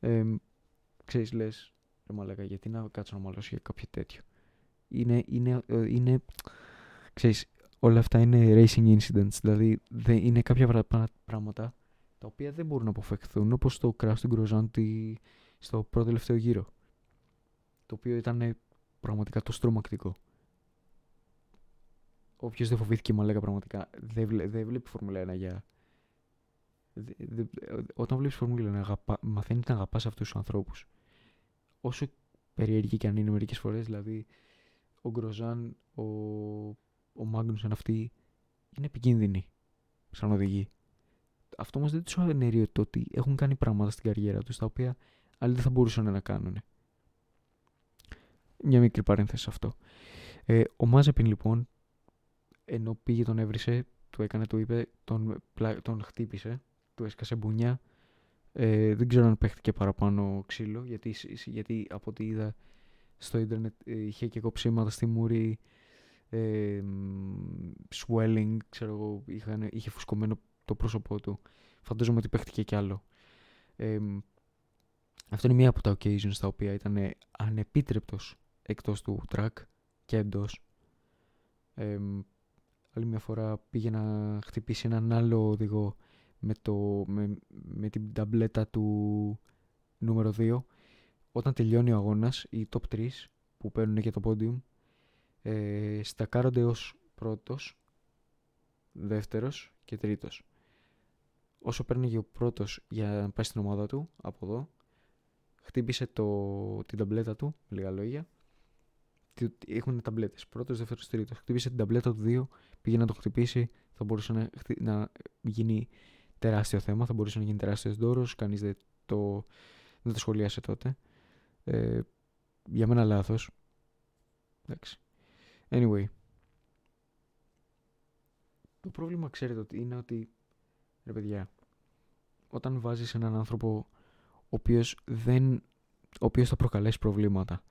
ε, ξέρεις, λες, ρε μαλάκα, γιατί να κάτσω να μαλώσω για κάποιο τέτοιο. Είναι, είναι, ε, είναι, ξέρεις, όλα αυτά είναι racing incidents, δηλαδή δεν, είναι κάποια πράγματα τα οποία δεν μπορούν να αποφευχθούν, όπως το crash του Γκροζάντη στο πρώτο τελευταίο γύρο, το οποίο ήταν πραγματικά το στρομακτικό όποιος δεν φοβήθηκε μαλάκα πραγματικά δεν, βλέ, δεν βλέπει Φόρμουλα 1 για. Δε, δε, όταν βλέπεις Φόρμουλα 1, μαθαίνεις να αγαπάς αυτούς τους ανθρώπους. Όσο περίεργοι και αν είναι μερικές φορές, δηλαδή ο Γκροζάν, ο, ο Μάγνουσεν αυτοί είναι επικίνδυνοι σαν οδηγοί. Αυτό όμω δεν τους αναιρεί το ότι έχουν κάνει πράγματα στην καριέρα τους τα οποία άλλοι δεν θα μπορούσαν να κάνουν. Μια μικρή παρένθεση σε αυτό. Ε, ο Μάζεπιν λοιπόν ενώ πήγε τον έβρισε, του έκανε, του είπε, τον, τον χτύπησε, του έσκασε μπουνιά. Ε, δεν ξέρω αν παίχτηκε παραπάνω ξύλο, γιατί, γιατί από ό,τι είδα στο ίντερνετ ε, είχε και κοψίματα στη μούρη, ε, swelling, ξέρω εγώ, είχε φουσκωμένο το πρόσωπό του. Φαντάζομαι ότι παίχτηκε κι άλλο. Ε, αυτό είναι μία από τα occasions τα οποία ήταν ανεπίτρεπτος εκτός του track και εντός. Ε, άλλη μια φορά πήγε να χτυπήσει έναν άλλο οδηγό με, το, με, με την ταμπλέτα του νούμερο 2. Όταν τελειώνει ο αγώνας, οι top 3 που παίρνουν και το podium ε, στακάρονται ως πρώτος, δεύτερος και τρίτος. Όσο παίρνει ο πρώτος για να πάει στην ομάδα του, από εδώ, χτύπησε το, την ταμπλέτα του, με λίγα λόγια, έχουν ταμπλέτες. Πρώτος, δεύτερος, τρίτος. Χτύπησε την ταμπλέτα του 2, πήγε να το χτυπήσει. Θα μπορούσε να, να γίνει τεράστιο θέμα. Θα μπορούσε να γίνει τεράστιος δώρος. Κανείς δεν το, δεν το σχολίασε τότε. Ε, για μένα λάθος. Εντάξει. Anyway. Το πρόβλημα ξέρετε ότι είναι ότι ρε παιδιά, όταν βάζεις έναν άνθρωπο ο οποίος δεν ο οποίος θα προκαλέσει προβλήματα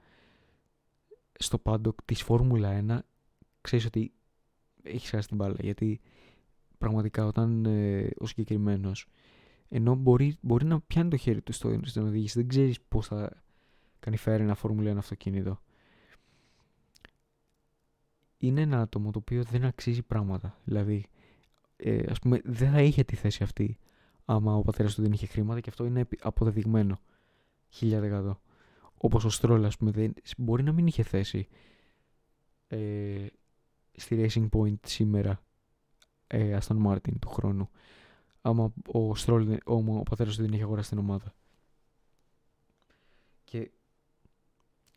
στο πάντοκ της Φόρμουλα 1 ξέρεις ότι έχεις χάσει την μπάλα γιατί πραγματικά όταν ε, ο συγκεκριμένος ενώ μπορεί, μπορεί να πιάνει το χέρι του στο, στην οδήγηση δεν ξέρεις πώς θα κάνει φέρει ένα Φόρμουλα 1 αυτοκίνητο. Είναι ένα άτομο το οποίο δεν αξίζει πράγματα. Δηλαδή ε, ας πούμε δεν θα είχε τη θέση αυτή άμα ο πατέρας του δεν είχε χρήματα και αυτό είναι αποδεδειγμένο. 1000% Όπως ο Στρόλ, ας πούμε, δεν, μπορεί να μην είχε θέση ε, στη Racing Point σήμερα ε, Aston Martin του χρόνου. Άμα ο Στρόλ, ο, ο πατέρας του δεν είχε αγοράσει την ομάδα. Και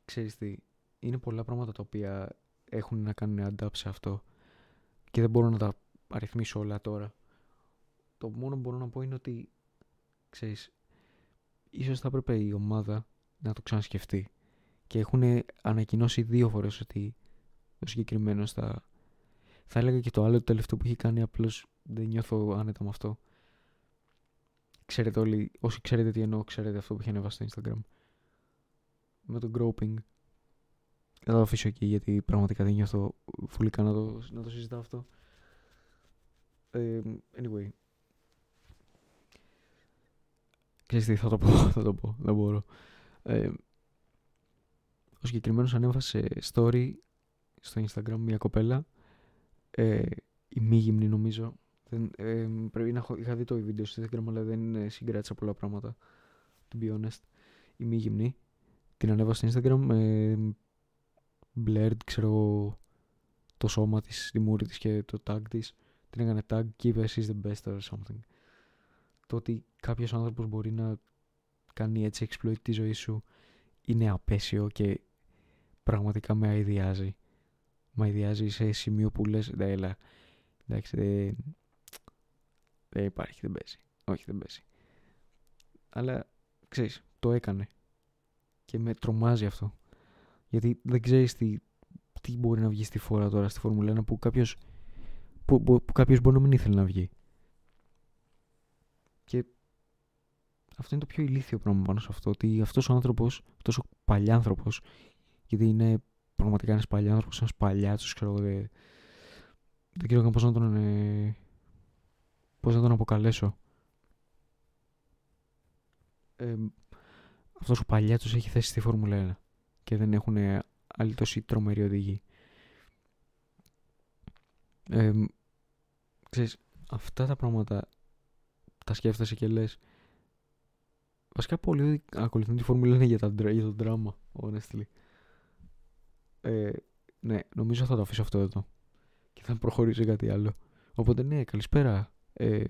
ξέρεις τι, είναι πολλά πράγματα τα οποία έχουν να κάνουν adapt σε αυτό και δεν μπορώ να τα αριθμίσω όλα τώρα. Το μόνο που μπορώ να πω είναι ότι, ξέρεις, ίσως θα έπρεπε η ομάδα να το ξανασκεφτεί. Και έχουν ανακοινώσει δύο φορές ότι ο συγκεκριμένος θα... Θα έλεγα και το άλλο το τελευταίο που έχει κάνει απλώς δεν νιώθω άνετα με αυτό. Ξέρετε όλοι, όσοι ξέρετε τι εννοώ, ξέρετε αυτό που έχει ανεβάσει στο Instagram. Με το groping. Θα το αφήσω εκεί γιατί πραγματικά δεν νιώθω φουλικά να το, να το συζητάω αυτό. Ε, anyway. Ξέρεις τι, θα το πω, θα το πω, δεν μπορώ. Ε, ο συγκεκριμένος ανέβασε story στο Instagram μια κοπέλα, ε, η μη γυμνή νομίζω, δεν, ε, πρέπει να έχω, είχα δει το βίντεο στο Instagram αλλά δεν ε, συγκράτησα πολλά πράγματα, to be honest. Η μη γυμνή, την ανέβασε στο Instagram, ε, blurred, ξέρω το σώμα της, τη μούρη της και το tag της. Την έκανε tag και είπε she's the best or something. Το ότι κάποιος άνθρωπος μπορεί να κάνει έτσι exploit τη ζωή σου είναι απέσιο και πραγματικά με αειδιάζει. Με αειδιάζει σε σημείο που λες, δε έλα, εντάξει, δεν, δεν υπάρχει, δεν παίζει. Όχι, δεν παίζει. Αλλά, ξέρεις, το έκανε. Και με τρομάζει αυτό. Γιατί δεν ξέρεις τι, τι μπορεί να βγει στη φόρα τώρα στη Φόρμουλα 1 που κάποιος, που, που, που κάποιος μπορεί να μην ήθελε να βγει. Και αυτό είναι το πιο ηλίθιο πράγμα πάνω σε αυτό. Ότι αυτός ο άνθρωπος, αυτός ο παλιάνθρωπος, γιατί είναι πραγματικά ένας παλιάνθρωπος, ένας παλιάτσος, ξέρω εγώ, δεν, δεν ξέρω πώς να τον, ε, πώς να τον αποκαλέσω. Ε, αυτός ο παλιάτσος έχει θέση στη Φόρμουλα 1 και δεν έχουν άλλοι τόσοι τρομεροί οδηγοί. Ε, ξέρεις, αυτά τα πράγματα τα σκέφτεσαι και λες βασικά πολλοί ακολουθούν τη Φόρμουλα 1 για, τα, για το δράμα honestly ε, ναι νομίζω θα το αφήσω αυτό εδώ και θα προχωρήσω κάτι άλλο οπότε ναι καλησπέρα ε,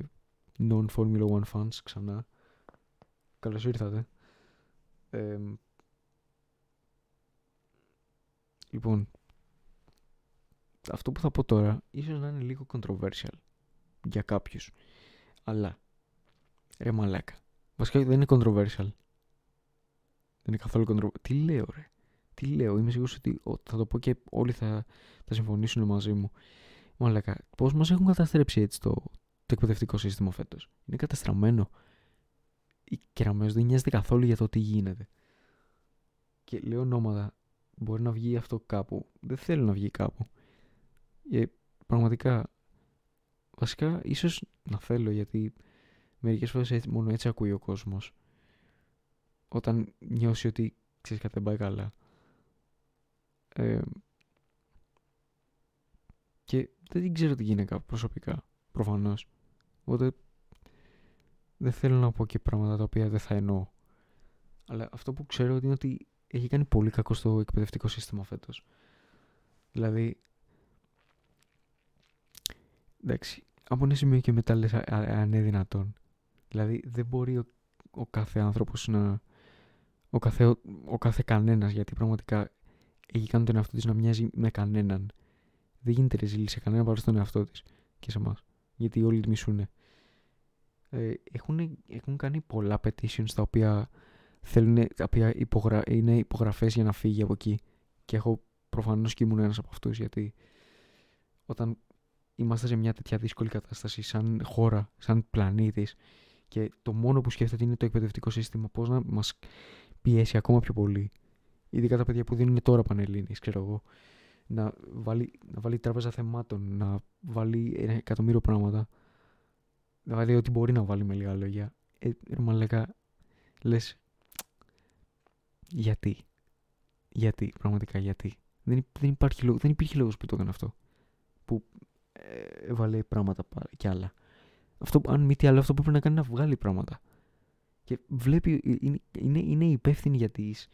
non-Formula 1 fans ξανά καλώς ήρθατε ε, Λοιπόν, αυτό που θα πω τώρα ίσως να είναι λίγο controversial για κάποιους. Αλλά, ρε μαλάκα. Βασικά δεν είναι controversial. Δεν είναι καθόλου controversial. Τι λέω ρε; Τι λέω; Είμαι σίγουρος ότι θα το πω και όλοι θα, θα συμφωνήσουν μαζί μου. Μαλάκα, πώς μας έχουν καταστρέψει έτσι το, το εκπαιδευτικό σύστημα φέτος; Είναι καταστραμμένο. Η κεραμέως δεν νοιάζεται καθόλου για το τι γίνεται. Και λέω ονόματα μπορεί να βγει αυτό κάπου. Δεν θέλω να βγει κάπου. Ε, πραγματικά, βασικά ίσως να θέλω γιατί μερικές φορές μόνο έτσι ακούει ο κόσμος. Όταν νιώσει ότι ξέρεις κάτι δεν πάει καλά. Ε, και δεν ξέρω τι γίνεται προσωπικά, προφανώς. Οπότε δεν θέλω να πω και πράγματα τα οποία δεν θα εννοώ. Αλλά αυτό που ξέρω είναι ότι έχει κάνει πολύ κακό στο εκπαιδευτικό σύστημα φέτος. Δηλαδή, εντάξει, από ένα σημείο και μετά λες αν είναι δυνατόν. Δηλαδή, δεν μπορεί ο, ο κάθε άνθρωπος να... Ο κάθε, ο, ο κάθε κανένας, γιατί πραγματικά έχει κάνει τον εαυτό της να μοιάζει με κανέναν. Δεν γίνεται ρεζίλη σε κανέναν παρά στον εαυτό της και σε εμάς. Γιατί όλοι τη μισούνε. Ε, έχουν, έχουν κάνει πολλά petitions τα οποία θέλουν, τα οποία υπογρα... είναι υπογραφές για να φύγει από εκεί. Και έχω προφανώς και ήμουν ένας από αυτούς, γιατί όταν είμαστε σε μια τέτοια δύσκολη κατάσταση σαν χώρα, σαν πλανήτης και το μόνο που σκέφτεται είναι το εκπαιδευτικό σύστημα, πώς να μας πιέσει ακόμα πιο πολύ. Ειδικά τα παιδιά που δίνουν τώρα πανελλήνιες, ξέρω εγώ. Να βάλει, να βάλει τράπεζα θεμάτων, να βάλει ένα εκατομμύριο πράγματα. Να βάλει ό,τι μπορεί να βάλει με λίγα λόγια. Ε, ρε λες, γιατί. Γιατί, πραγματικά γιατί. Δεν, δεν, υπάρχει λόγο, δεν υπήρχε λόγος που το έκανε αυτό. Που ε, έβαλε πράγματα κι άλλα. Αυτό, αν μη τι άλλο, αυτό που πρέπει να κάνει να βγάλει πράγματα. Και βλέπει, ε, είναι, είναι, είναι υπεύθυνη για τις,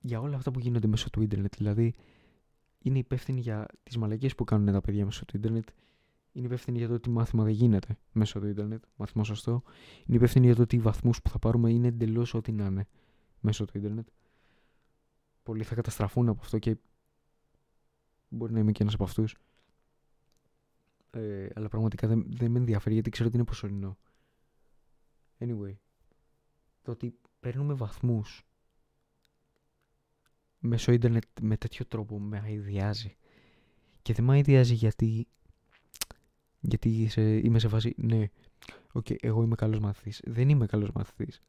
για όλα αυτά που γίνονται μέσω του ίντερνετ. Δηλαδή, είναι υπεύθυνη για τις μαλακίες που κάνουν τα παιδιά μέσω του ίντερνετ. Είναι υπεύθυνη για το ότι μάθημα δεν γίνεται μέσω του ίντερνετ. Μάθημα σωστό. Είναι υπεύθυνη για το ότι οι βαθμούς που θα πάρουμε είναι εντελώς ό,τι να είναι μέσω του ίντερνετ. Πολλοί θα καταστραφούν από αυτό και μπορεί να είμαι και ένας από αυτούς. Ε, αλλά πραγματικά δεν, δεν με ενδιαφέρει γιατί ξέρω ότι είναι προσωρινό. Anyway, το ότι παίρνουμε βαθμούς μέσω ίντερνετ με τέτοιο τρόπο με αειδιάζει. Και δεν με αειδιάζει γιατί, γιατί σε, είμαι σε φάση, ναι, okay, εγώ είμαι καλός μαθητής. Δεν είμαι καλός μαθητής.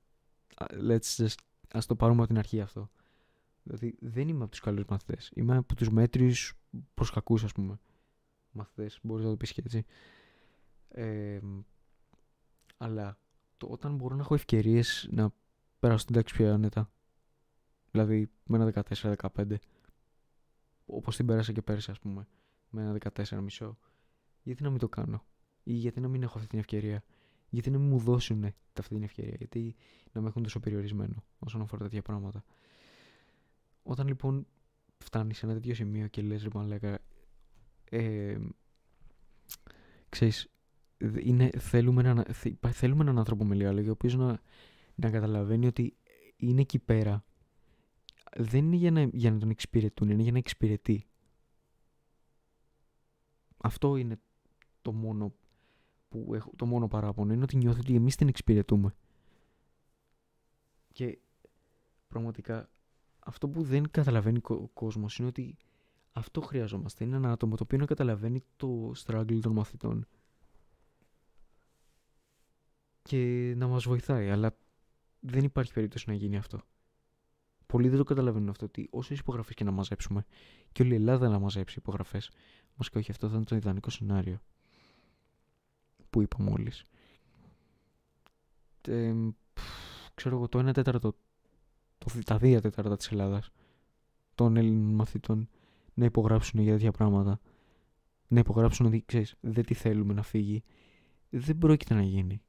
Let's just, ας το πάρουμε από την αρχή αυτό. Δηλαδή δεν είμαι από τους καλούς μαθητές. Είμαι από τους μέτριους προς κακούς ας πούμε. Μαθητές, μπορείς να το πεις και έτσι. Ε, αλλά το, όταν μπορώ να έχω ευκαιρίες να περάσω την τάξη πιο άνετα. Δηλαδή με ένα 14-15. Όπως την πέρασα και πέρυσι ας πούμε. Με ένα 14 μισό. Γιατί να μην το κάνω; Ή γιατί να μην έχω αυτή την ευκαιρία; Γιατί να μην μου δώσουν αυτή την ευκαιρία; Γιατί να με έχουν τόσο περιορισμένο όσον αφορά τέτοια πράγματα; Όταν λοιπόν φτάνεις σε ένα τέτοιο σημείο και λες ρε μαλάκα ε, ξέρεις είναι, θέλουμε, ένα, θέλουμε έναν άνθρωπο με λίγα λόγια ο οποίος να, να καταλαβαίνει ότι είναι εκεί πέρα. Δεν είναι για να, για να τον εξυπηρετούν είναι για να εξυπηρετεί. Αυτό είναι το μόνο που έχω, το μόνο παράπονο είναι ότι νιώθω ότι εμείς την εξυπηρετούμε. Και πραγματικά αυτό που δεν καταλαβαίνει ο κόσμος είναι ότι αυτό χρειαζόμαστε. Είναι ένα άτομο το οποίο να καταλαβαίνει το struggle των μαθητών και να μας βοηθάει, αλλά δεν υπάρχει περίπτωση να γίνει αυτό. Πολλοί δεν το καταλαβαίνουν αυτό, ότι όσες υπογραφές και να μαζέψουμε και όλη η Ελλάδα να μαζέψει υπογραφές, μας και όχι αυτό θα είναι το ιδανικό σενάριο που είπα μόλις. Ε, ξέρω εγώ, το 1 τέταρτο το, τα δύο τέταρτα της Ελλάδας των Έλληνων μαθητών να υπογράψουν για τέτοια πράγματα. Να υπογράψουν ότι ξέρεις, δεν τι θέλουμε να φύγει. Δεν πρόκειται να γίνει.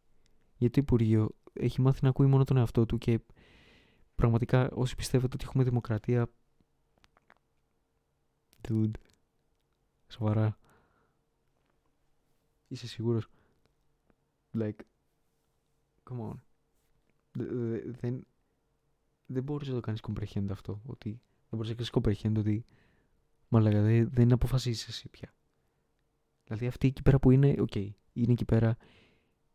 Γιατί το Υπουργείο έχει μάθει να ακούει μόνο τον εαυτό του και πραγματικά όσοι πιστεύετε ότι έχουμε δημοκρατία. Dude. Σοβαρά. Είσαι σίγουρος; Like. Come on. Δεν, δεν μπορείς να το κάνεις comprehend αυτό. Ότι δεν μπορείς να κάνεις comprehend ότι. Μαλάκα, δεν, δεν αποφασίζεις εσύ πια. Δηλαδή αυτή εκεί πέρα που είναι, OK, okay, είναι εκεί πέρα.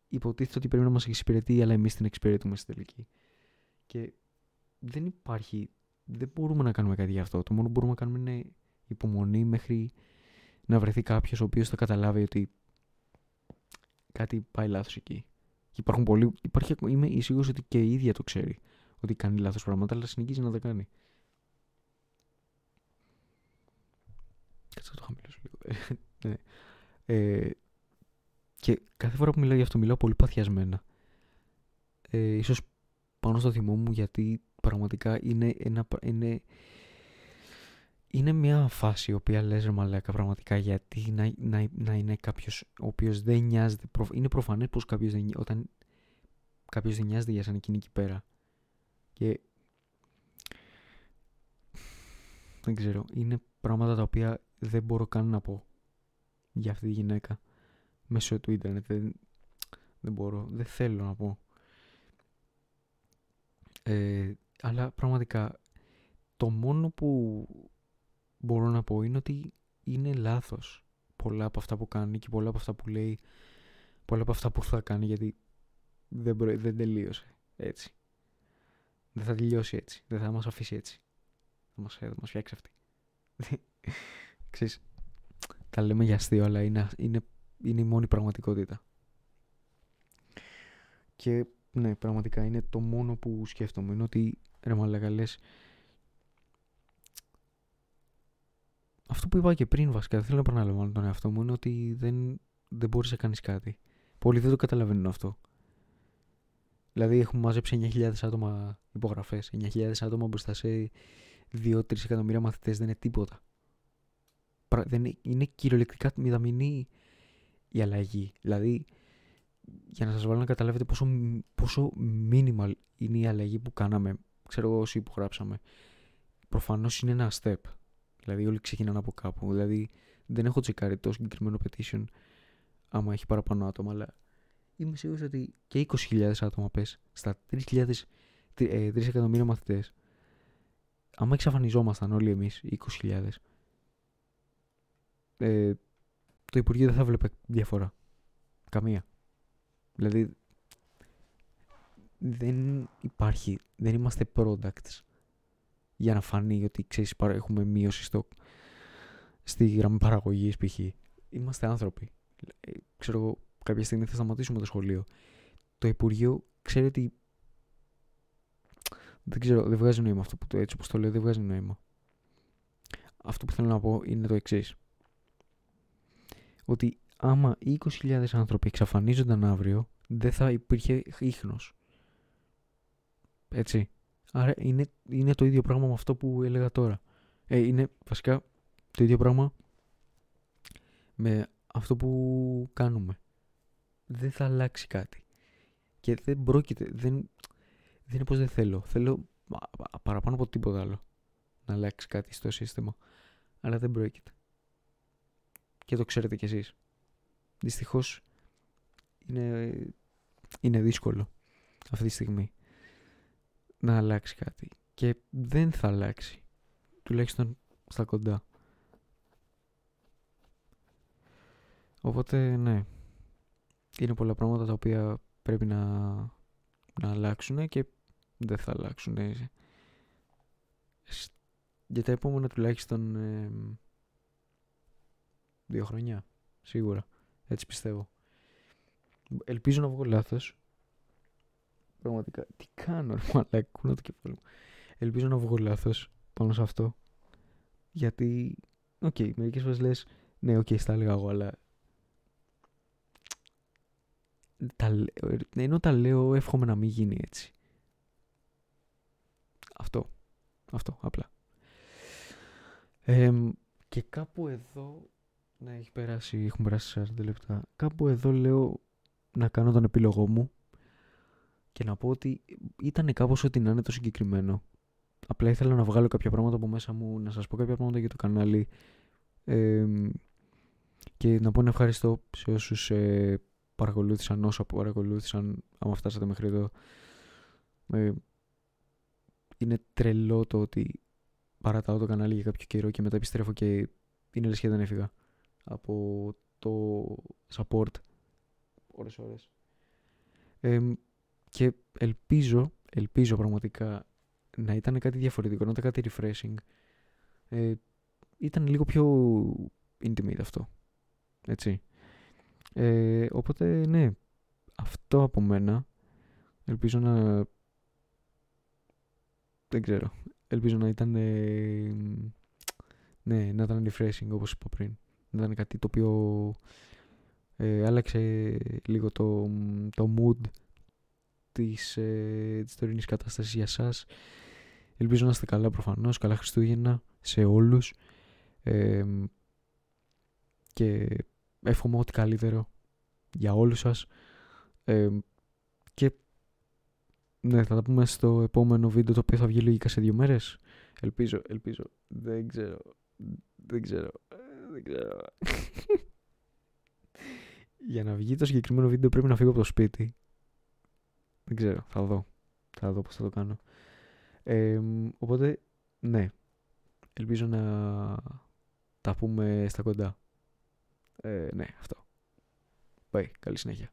Υποτίθεται ότι πρέπει να μας εξυπηρετεί, αλλά εμείς την εξυπηρετούμε στη τελική. Και δεν υπάρχει. Δεν μπορούμε να κάνουμε κάτι γι' αυτό. Το μόνο που μπορούμε να κάνουμε είναι υπομονή μέχρι να βρεθεί κάποιος ο οποίος θα καταλάβει ότι κάτι πάει λάθος εκεί. Και υπάρχουν πολλοί. Υπάρχει, είμαι σίγουρος ότι και η ίδια το ξέρει ότι κάνει λάθος πράγματα, αλλά συνεχίζει να τα κάνει. Κάτσε να το χαμηλώσω λίγο. ναι. ε, και κάθε φορά που μιλάω για αυτό μιλάω πολύ παθιασμένα. Ε, ίσως πάνω στο θυμό μου γιατί πραγματικά είναι, ένα, είναι, είναι μια φάση η οποία λες ρε μαλάκα πραγματικά γιατί να, να, να είναι κάποιος ο οποίος δεν νοιάζεται είναι προφανές πως κάποιος δεν, όταν κάποιος δεν νοιάζεται για σαν εκείνη εκεί πέρα και δεν ξέρω, είναι πράγματα τα οποία δεν μπορώ καν να πω για αυτή τη γυναίκα μέσω του ίντερνετ. Δεν, δεν μπορώ, δεν θέλω να πω. Ε, αλλά πραγματικά το μόνο που μπορώ να πω είναι ότι είναι λάθος πολλά από αυτά που κάνει και πολλά από αυτά που λέει πολλά από αυτά που θα κάνει γιατί δεν, δεν τελείωσε έτσι δεν θα τελειώσει έτσι. Δεν θα μας αφήσει έτσι. Θα μας, θα μας φτιάξει αυτή. Ξέρεις, τα λέμε για αστείο, αλλά είναι, είναι, είναι η μόνη πραγματικότητα. Και ναι, πραγματικά είναι το μόνο που σκέφτομαι. Είναι ότι, ρε μαλάκα, λες, αυτό που είπα και πριν βασικά, δεν θέλω να επαναλαμβάνω τον εαυτό μου, είναι ότι δεν, δεν μπορείς να κάνεις κάτι. Πολλοί δεν το καταλαβαίνουν αυτό. Δηλαδή έχουμε μαζέψει 9.000 άτομα υπογραφές. 9.000 άτομα μπροστά σε 2-3 εκατομμύρια μαθητές δεν είναι τίποτα. Δεν είναι, κυριολεκτικά μηδαμινή η αλλαγή. Δηλαδή, για να σας βάλω να καταλάβετε πόσο, πόσο minimal είναι η αλλαγή που κάναμε, ξέρω εγώ όσοι υπογράψαμε, Προφανώς είναι ένα step. Δηλαδή όλοι ξεκινάνε από κάπου. Δηλαδή δεν έχω τσεκάρει το συγκεκριμένο petition άμα έχει παραπάνω άτομα, αλλά είμαι σίγουρος ότι και 20.000 άτομα πες στα 3.000, 3 ε, εκατομμύρια μαθητές άμα εξαφανιζόμασταν όλοι εμείς 20.000 ε, το Υπουργείο δεν θα βλέπε διαφορά καμία δηλαδή δεν υπάρχει δεν είμαστε products για να φανεί ότι ξέρεις, έχουμε μείωση στο, στη γραμμή παραγωγής π.χ. Είμαστε άνθρωποι. Ε, ξέρω εγώ, κάποια στιγμή θα σταματήσουμε το σχολείο. Το Υπουργείο ξέρει ότι. Δεν ξέρω, δεν βγάζει νόημα αυτό που το έτσι όπως το λέω, δεν βγάζει νόημα. Αυτό που θέλω να πω είναι το εξής. Ότι άμα 20.000 άνθρωποι εξαφανίζονταν αύριο, δεν θα υπήρχε ίχνος. Έτσι. Άρα είναι, είναι το ίδιο πράγμα με αυτό που έλεγα τώρα. Ε, είναι βασικά το ίδιο πράγμα με αυτό που κάνουμε. Δεν θα αλλάξει κάτι. Και δεν πρόκειται, δεν, δεν είναι πως δεν θέλω. Θέλω παραπάνω από τίποτα άλλο να αλλάξει κάτι στο σύστημα. Αλλά δεν πρόκειται. Και το ξέρετε κι εσείς. Δυστυχώς είναι, είναι δύσκολο αυτή τη στιγμή να αλλάξει κάτι. Και δεν θα αλλάξει. Τουλάχιστον στα κοντά. Οπότε ναι. Είναι πολλά πράγματα τα οποία πρέπει να, να αλλάξουν και δεν θα αλλάξουν. Για τα επόμενα τουλάχιστον δύο χρόνια. Σίγουρα. Έτσι πιστεύω. Ελπίζω να βγω λάθος. Πραγματικά. Τι κάνω, ρε μαλακού, το κεφάλι μου. Ελπίζω να βγω λάθος πάνω σε αυτό. Γιατί, OK, okay, μερικές φορές λες, ναι, OK, okay, στα έλεγα εγώ, αλλά τα, ενώ τα λέω εύχομαι να μην γίνει έτσι. Αυτό. Αυτό, απλά. και κάπου εδώ, ναι, έχει περάσει, έχουμε περάσει 40 λεπτά. Κάπου εδώ λέω να κάνω τον επίλογό μου και να πω ότι ήταν κάπως ό,τι να είναι το συγκεκριμένο. Απλά ήθελα να βγάλω κάποια πράγματα από μέσα μου, να σας πω κάποια πράγματα για το κανάλι και να πω να ευχαριστώ σε όσους ε, παρακολούθησαν όσο παρακολούθησαν άμα φτάσατε μέχρι εδώ. Ε, είναι τρελό το ότι παρατάω το κανάλι για κάποιο καιρό και μετά επιστρέφω και είναι λες δεν έφυγα από το support ώρες ώρες. και ελπίζω, ελπίζω πραγματικά να ήταν κάτι διαφορετικό, να ήταν κάτι refreshing. Ε, ήταν λίγο πιο intimate αυτό. Έτσι. Ε, οπότε, ναι, αυτό από μένα. Ελπίζω να... Δεν ξέρω. Ελπίζω να ήταν... Ε, ναι, να ήταν refreshing όπως είπα πριν. Να ήταν κάτι το οποίο ε, άλλαξε λίγο το, το mood της, ε, της τωρινής κατάστασης για σας. Ελπίζω να είστε καλά προφανώς, καλά Χριστούγεννα σε όλους. Ε, και εύχομαι ό,τι καλύτερο για όλους σας. Ε, και ναι, θα τα πούμε στο επόμενο βίντεο το οποίο θα βγει λογικά σε δύο μέρες. Ελπίζω, ελπίζω, δεν ξέρω δεν ξέρω, δεν ξέρω για να βγει το συγκεκριμένο βίντεο πρέπει να φύγω από το σπίτι δεν ξέρω, θα δω θα δω πώς θα το κάνω ε, οπότε, ναι ελπίζω να τα πούμε στα κοντά ε, ναι, αυτό. Πάει. Καλή συνέχεια.